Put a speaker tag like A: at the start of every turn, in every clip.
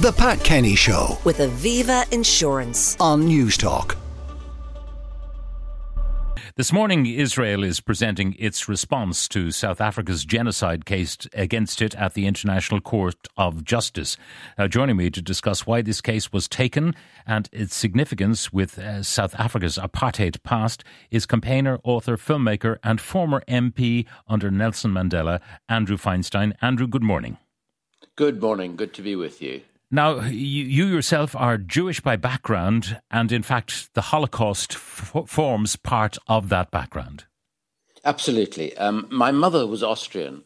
A: The Pat Kenny Show
B: with Aviva Insurance
A: on Newstalk.
C: This morning, Israel is presenting its response to South Africa's genocide case against it at the International Court of Justice. Now, joining me to discuss why this case was taken and its significance with uh, South Africa's apartheid past is campaigner, author, filmmaker, and former MP under Nelson Mandela, Andrew Feinstein. Andrew, good morning.
D: Good morning. Good to be with you.
C: Now, you, you, yourself are Jewish by background, and in fact, the Holocaust f- forms part of that background.
D: Absolutely. Um, my mother was Austrian.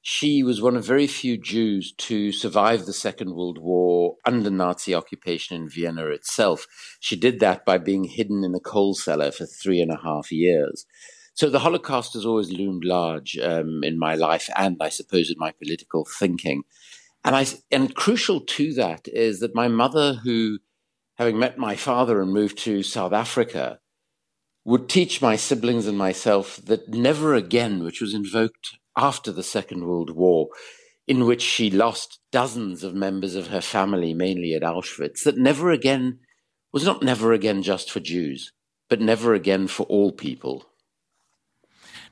D: She was one of very few Jews to survive the Second World War under Nazi occupation in Vienna itself. She did that by being hidden in a coal cellar for three and a half years. So the Holocaust has always loomed large um, in my life and I suppose in my political thinking. And I and crucial to that is that my mother, who having met my father and moved to South Africa, would teach my siblings and myself that never again, which was invoked after the Second World War, in which she lost dozens of members of her family, mainly at Auschwitz, that never again was not never again just for Jews, but never again for all people.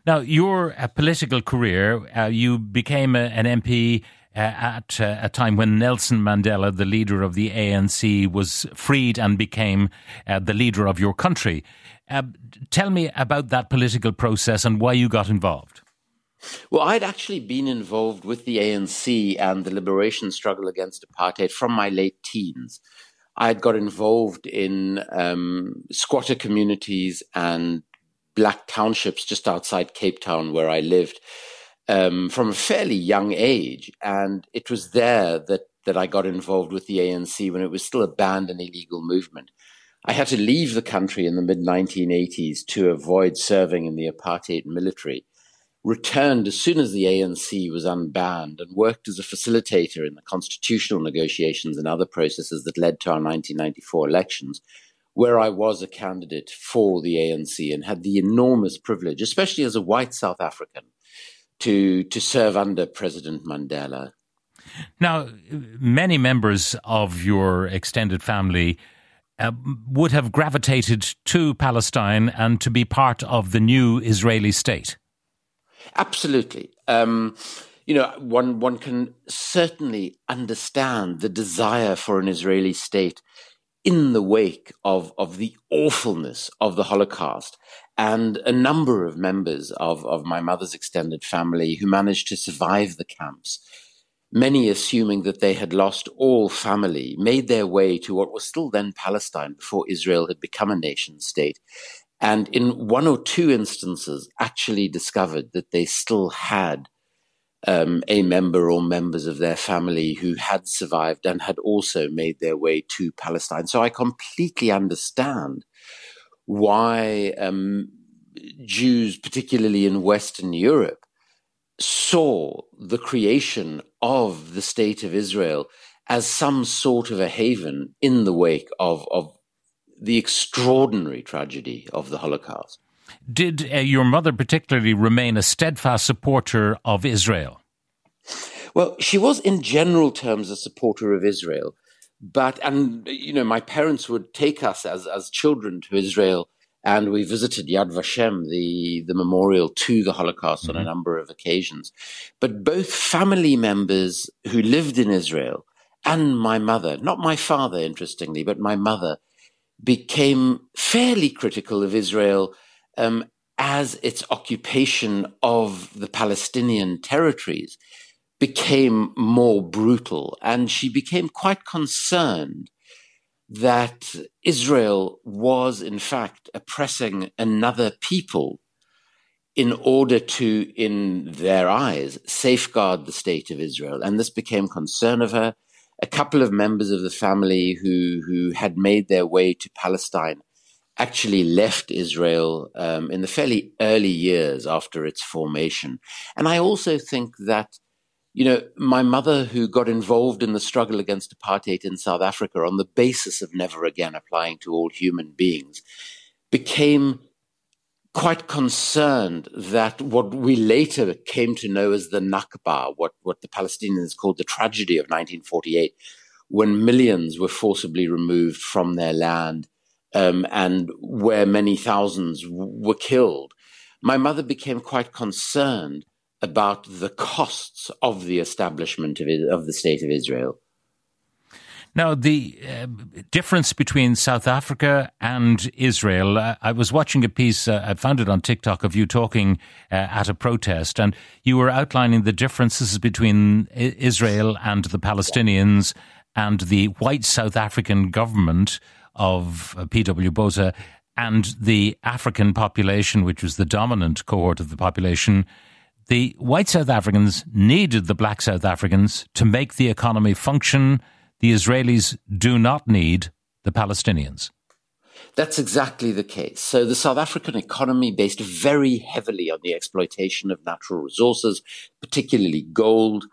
C: Now, your uh, political career, uh, you became a, an MP at uh, a time when Nelson Mandela, the leader of the ANC, was freed and became uh, the leader of your country. Uh, tell me about that political process and why you got involved.
D: Well, I'd actually been involved with the ANC and the liberation struggle against apartheid from my late teens. I had got involved in um, squatter communities and black townships just outside Cape Town, where I lived um, from a fairly young age. And it was there that, that I got involved with the ANC when it was still a banned and illegal movement. I had to leave the country in the mid 1980s to avoid serving in the apartheid military, returned as soon as the ANC was unbanned, and worked as a facilitator in the constitutional negotiations and other processes that led to our 1994 elections, where I was a candidate for the ANC and had the enormous privilege, especially as a white South African, to to serve under President Mandela.
C: Now, many members of your extended family uh, would have gravitated to Palestine and to be part of the new Israeli state.
D: Absolutely. Um, you know, one one can certainly understand the desire for an Israeli state in the wake of of the awfulness of the Holocaust and a number of members of, of my mother's extended family who managed to survive the camps, many assuming that they had lost all family, made their way to what was still then Palestine before Israel had become a nation state. And in one or two instances, actually discovered that they still had um, a member or members of their family who had survived and had also made their way to Palestine. So I completely understand why um, Jews, particularly in Western Europe, saw the creation of the state of Israel as some sort of a haven in the wake of, of the extraordinary tragedy of the Holocaust.
C: Did uh, your mother particularly remain a steadfast supporter of Israel?
D: Well, she was in general terms a supporter of Israel but and you know my parents would take us as as children to Israel and we visited Yad Vashem, the, the memorial to the Holocaust, mm-hmm. on a mm-hmm. number of occasions. But both family members who lived in Israel and my mother, not my father, interestingly, but my mother, became fairly critical of Israel um, as its occupation of the Palestinian territories became more brutal, and she became quite concerned that Israel was, in fact, oppressing another people in order to, in their eyes, safeguard the state of Israel. And this became concern of her. A couple of members of the family who, who had made their way to Palestine actually left Israel um, in the fairly early years after its formation. And I also think that you know, my mother, who got involved in the struggle against apartheid in South Africa on the basis of never again applying to all human beings, became quite concerned that what we later came to know as the Nakba, what, what the Palestinians called the tragedy of 1948, when millions were forcibly removed from their land um, and where many thousands w- were killed, my mother became quite concerned about the costs of the establishment of, of the state of Israel.
C: Now, the uh, difference between South Africa and Israel, uh, I was watching a piece, uh, I found it on TikTok, of you talking uh, at a protest, and you were outlining the differences between Israel and the Palestinians and the white South African government of uh, P.W. Botha and the African population, which was the dominant cohort of the population. The white South Africans needed the black South Africans to make the economy function the Israelis do not need the Palestinians.
D: That's exactly the case. So the South African economy, based very heavily on the exploitation of natural resources, particularly gold,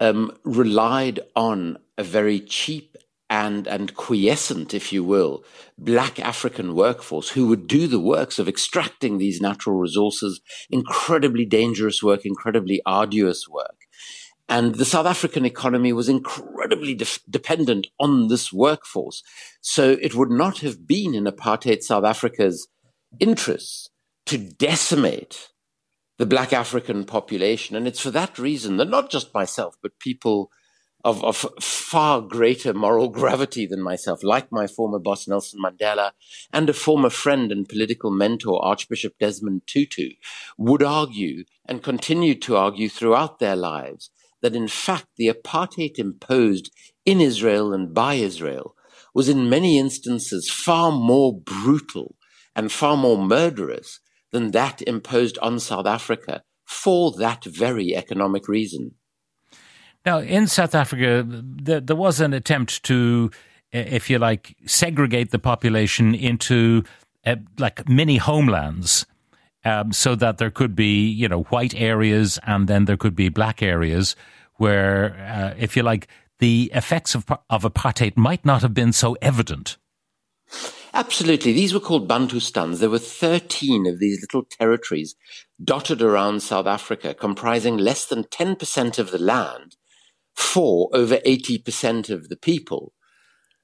D: um, relied on a very cheap and, and quiescent, if you will, black African workforce who would do the works of extracting these natural resources, incredibly dangerous work, incredibly arduous work. And the South African economy was incredibly de- dependent on this workforce. So it would not have been in apartheid South Africa's interests to decimate the black African population. And it's for that reason that not just myself, but people of, of far greater moral gravity than myself, like my former boss Nelson Mandela and a former friend and political mentor, Archbishop Desmond Tutu, would argue and continue to argue throughout their lives that in fact the apartheid imposed in Israel and by Israel was in many instances far more brutal and far more murderous than that imposed on South Africa for that very economic reason.
C: Now, in South Africa, there, there was an attempt to, if you like, segregate the population into uh, like mini homelands. Um, so that there could be, you know, white areas and then there could be black areas where, uh, if you like, the effects of, of apartheid might not have been so evident.
D: Absolutely. These were called Bantustans. There were 13 of these little territories dotted around South Africa, comprising less than 10% of the land for over 80% of the people.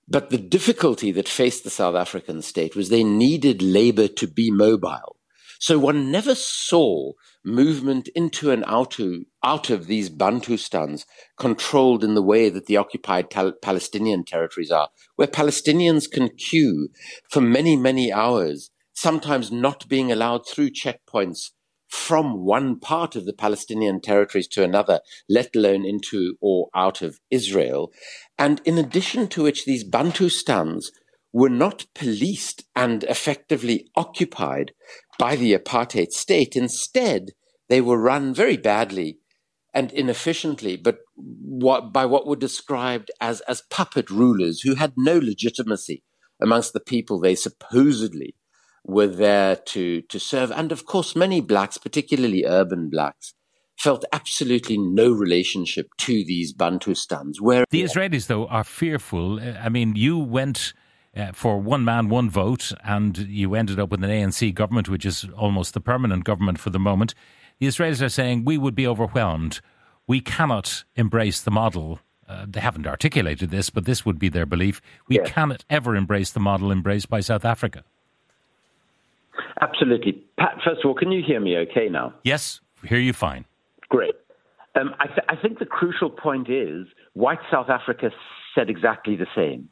D: But the difficulty that faced the South African state was they needed labor to be mobile. So one never saw movement into and out of, out of these Bantustans controlled in the way that the occupied tal- Palestinian territories are, where Palestinians can queue for many, many hours, sometimes not being allowed through checkpoints from one part of the Palestinian territories to another, let alone into or out of Israel. And in addition to which, these Bantustans were not policed and effectively occupied by the apartheid state. Instead, they were run very badly and inefficiently, but what, by what were described as, as puppet rulers who had no legitimacy amongst the people they supposedly were there to, to serve. And of course, many blacks, particularly urban blacks, felt absolutely no relationship to these Bantustans. Where
C: the Israelis, though, are fearful. I mean, you went uh, for one man, one vote, and you ended up with an ANC government, which is almost the permanent government for the moment. The Israelis are saying we would be overwhelmed. We cannot embrace the model. Uh, they haven't articulated this, but this would be their belief. We yes. cannot ever embrace the model embraced by South Africa.
D: Absolutely. Pat, first of all, can you hear me okay now?
C: Yes, hear you fine.
D: Great. Um, I, th- I think the crucial point is white South Africa said exactly the same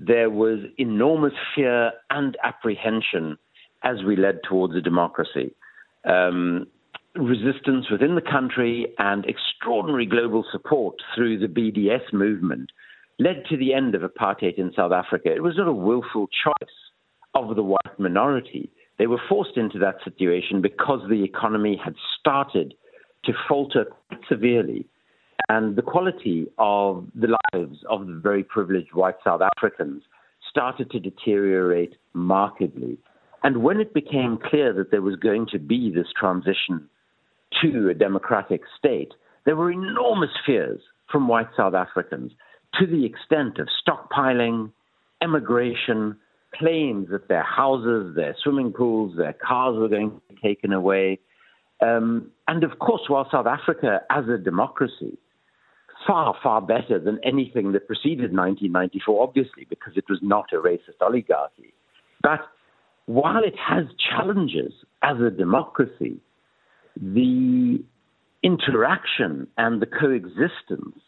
D: there was enormous fear and apprehension as we led towards a democracy. Um, resistance within the country and extraordinary global support through the BDS movement led to the end of apartheid in South Africa. It was not a willful choice of the white minority. They were forced into that situation because the economy had started to falter quite severely and the quality of the lives of the very privileged white South Africans started to deteriorate markedly. And when it became clear that there was going to be this transition to a democratic state, there were enormous fears from white South Africans to the extent of stockpiling, emigration, claims that their houses, their swimming pools, their cars were going to be taken away. Um, and of course, while South Africa, as a democracy, far, far better than anything that preceded 1994, obviously, because it was not a racist oligarchy. But while it has challenges as a democracy, the interaction and the coexistence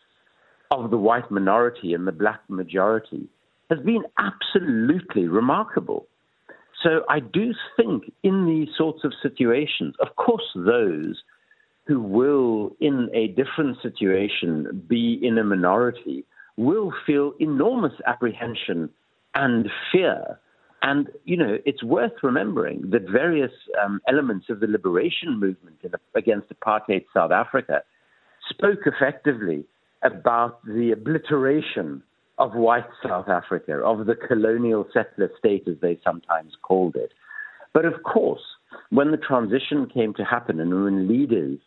D: of the white minority and the black majority has been absolutely remarkable. So I do think in these sorts of situations, of course, those who will, in a different situation, be in a minority, will feel enormous apprehension and fear. And, you know, it's worth remembering that various um, elements of the liberation movement in, against apartheid South Africa spoke effectively about the obliteration of white South Africa, of the colonial settler state, as they sometimes called it. But of course, when the transition came to happen and when leaders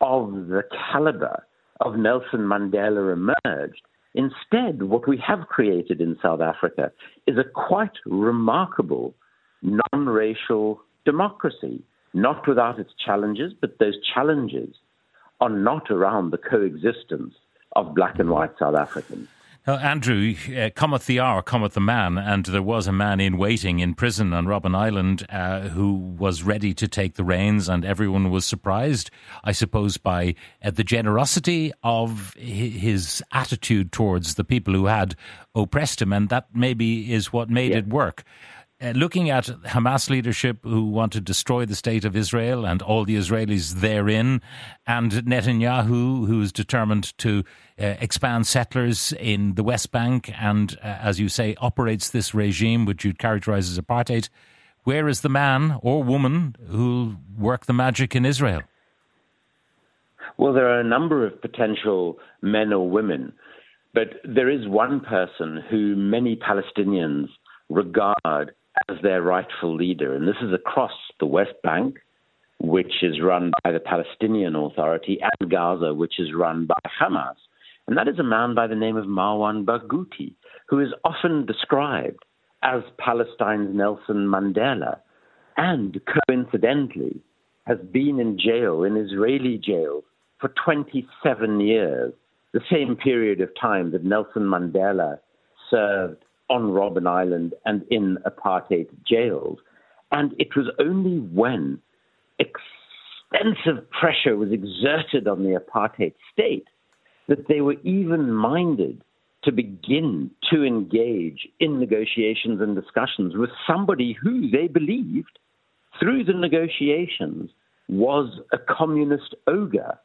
D: of the caliber of Nelson Mandela emerged, instead, what we have created in South Africa is a quite remarkable non racial democracy, not without its challenges, but those challenges are not around the coexistence of black and white South Africans.
C: Andrew, uh, cometh the hour, cometh the man, and there was a man in waiting in prison on Robben Island uh, who was ready to take the reins, and everyone was surprised, I suppose, by uh, the generosity of his attitude towards the people who had oppressed him, and that maybe is what made yeah. it work. Uh, looking at Hamas leadership who want to destroy the state of Israel and all the Israelis therein, and Netanyahu who is determined to uh, expand settlers in the West Bank and, uh, as you say, operates this regime which you'd characterize as apartheid. Where is the man or woman who'll work the magic in Israel?
D: Well, there are a number of potential men or women, but there is one person who many Palestinians regard as their rightful leader. And this is across the West Bank, which is run by the Palestinian Authority, and Gaza, which is run by Hamas. And that is a man by the name of Marwan Barghouti, who is often described as Palestine's Nelson Mandela, and coincidentally has been in jail, in Israeli jail, for 27 years, the same period of time that Nelson Mandela served on Robben Island and in apartheid jails. And it was only when extensive pressure was exerted on the apartheid state that they were even minded to begin to engage in negotiations and discussions with somebody who they believed, through the negotiations, was a communist ogre.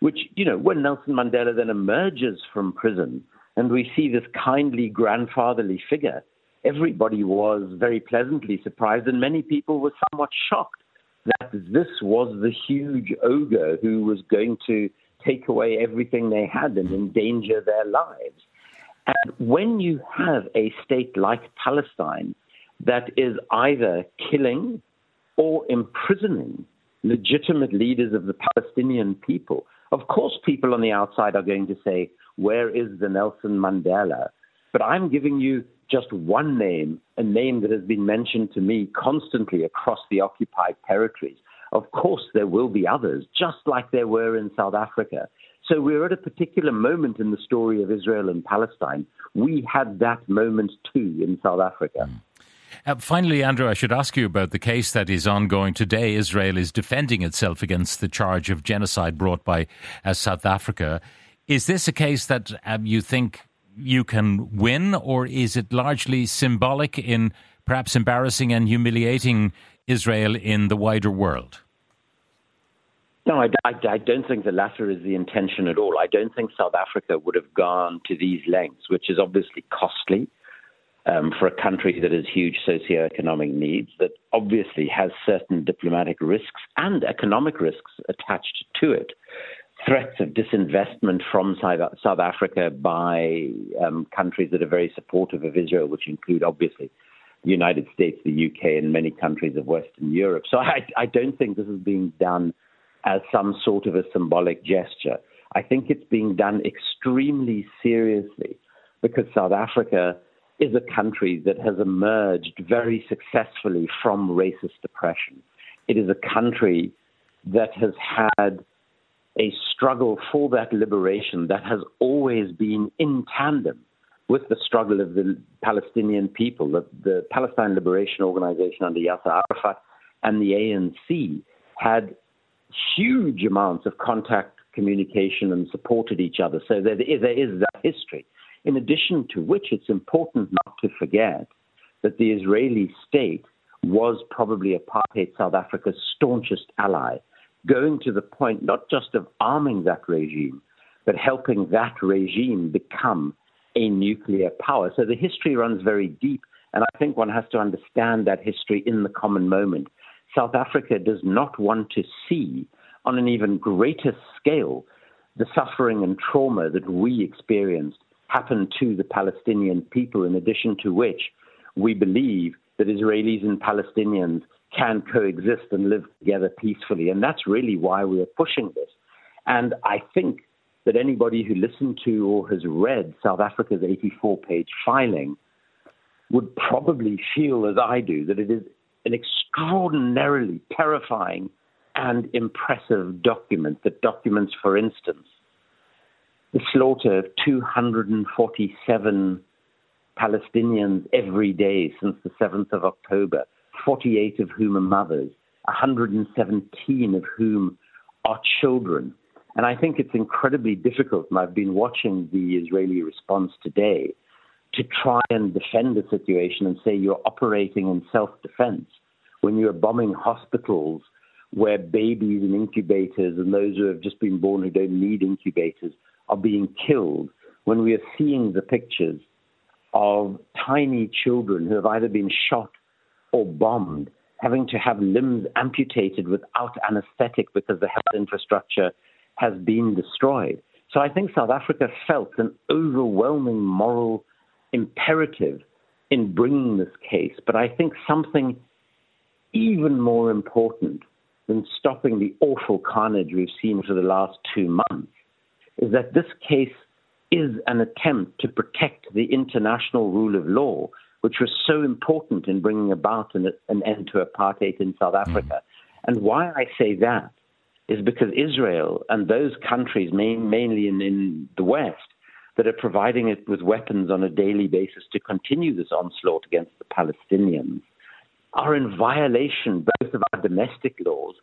D: Which, you know, when Nelson Mandela then emerges from prison and we see this kindly grandfatherly figure. Everybody was very pleasantly surprised, and many people were somewhat shocked that this was the huge ogre who was going to take away everything they had and endanger their lives. And when you have a state like Palestine that is either killing or imprisoning legitimate leaders of the Palestinian people, of course, people on the outside are going to say, where is the Nelson Mandela? But I'm giving you just one name, a name that has been mentioned to me constantly across the occupied territories. Of course, there will be others, just like there were in South Africa. So we're at a particular moment in the story of Israel and Palestine. We had that moment too in South Africa. Mm.
C: Uh, finally, Andrew, I should ask you about the case that is ongoing today. Israel is defending itself against the charge of genocide brought by uh, South Africa. Is this a case that um, you think you can win, or is it largely symbolic in perhaps embarrassing and humiliating Israel in the wider world?
D: No, I, I, I, don't think the latter is the intention at all. I don't think South Africa would have gone to these lengths, which is obviously costly um, for a country that has huge socioeconomic needs, that obviously has certain diplomatic risks and economic risks attached to it threats of disinvestment from South Africa by um, countries that are very supportive of Israel, which include obviously the United States, the UK, and many countries of Western Europe. So I, I don't think this is being done as some sort of a symbolic gesture. I think it's being done extremely seriously because South Africa is a country that has emerged very successfully from racist oppression. It is a country that has had a struggle for that liberation that has always been in tandem with the struggle of the Palestinian people. The, the Palestine Liberation Organization under Yasser Arafat and the ANC had huge amounts of contact, communication, and supported each other. So there is, there is that history. In addition to which, it's important not to forget that the Israeli state was probably apartheid South Africa's staunchest ally, going to the point not just of arming that regime, but helping that regime become a nuclear power. So the history runs very deep, and I think one has to understand that history in the common moment. South Africa does not want to see, on an even greater scale, the suffering and trauma that we experienced happen to the Palestinian people, in addition to which we believe that Israelis and Palestinians can coexist and live together peacefully. And that's really why we are pushing this. And I think that anybody who listened to or has read South Africa's 84 page filing would probably feel, as I do, that it is an extraordinarily terrifying and impressive document that documents, for instance, the slaughter of 247 Palestinians every day since the 7th of October, 48 of whom are mothers, 117 of whom are children. And I think it's incredibly difficult, and I've been watching the Israeli response today, to try and defend the situation and say you're operating in self defense when you're bombing hospitals where babies in incubators and those who have just been born who don't need incubators are being killed, when we are seeing the pictures of tiny children who have either been shot or bombed, having to have limbs amputated without anesthetic because the health infrastructure has been destroyed. So I think South Africa felt an overwhelming moral imperative in bringing this case. But I think something even more important than stopping the awful carnage we've seen for the last two months is that this case is an attempt to protect the international rule of law, which was so important in bringing about an, an end to apartheid in South hmm. Africa. Mm. And why I say that is because Israel and those countries, main, mainly in, in the West, that are providing it with weapons on a daily basis to continue this onslaught against the Palestinians, are in violation both of our domestic laws,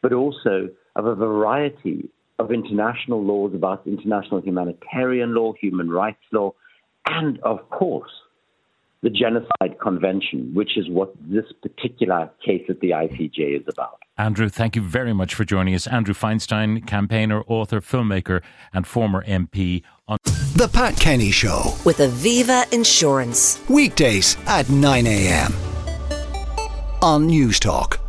D: but also of a variety of international laws about international humanitarian law, human rights law, and of course, the Genocide Convention, which is what this particular case at the ICJ is about.
C: Andrew, thank you very much for joining us. Andrew Feinstein, campaigner, author, filmmaker, and former MP on
A: The Pat Kenny Show
B: with Aviva Insurance.
A: Weekdays at 9 a.m. on Newstalk.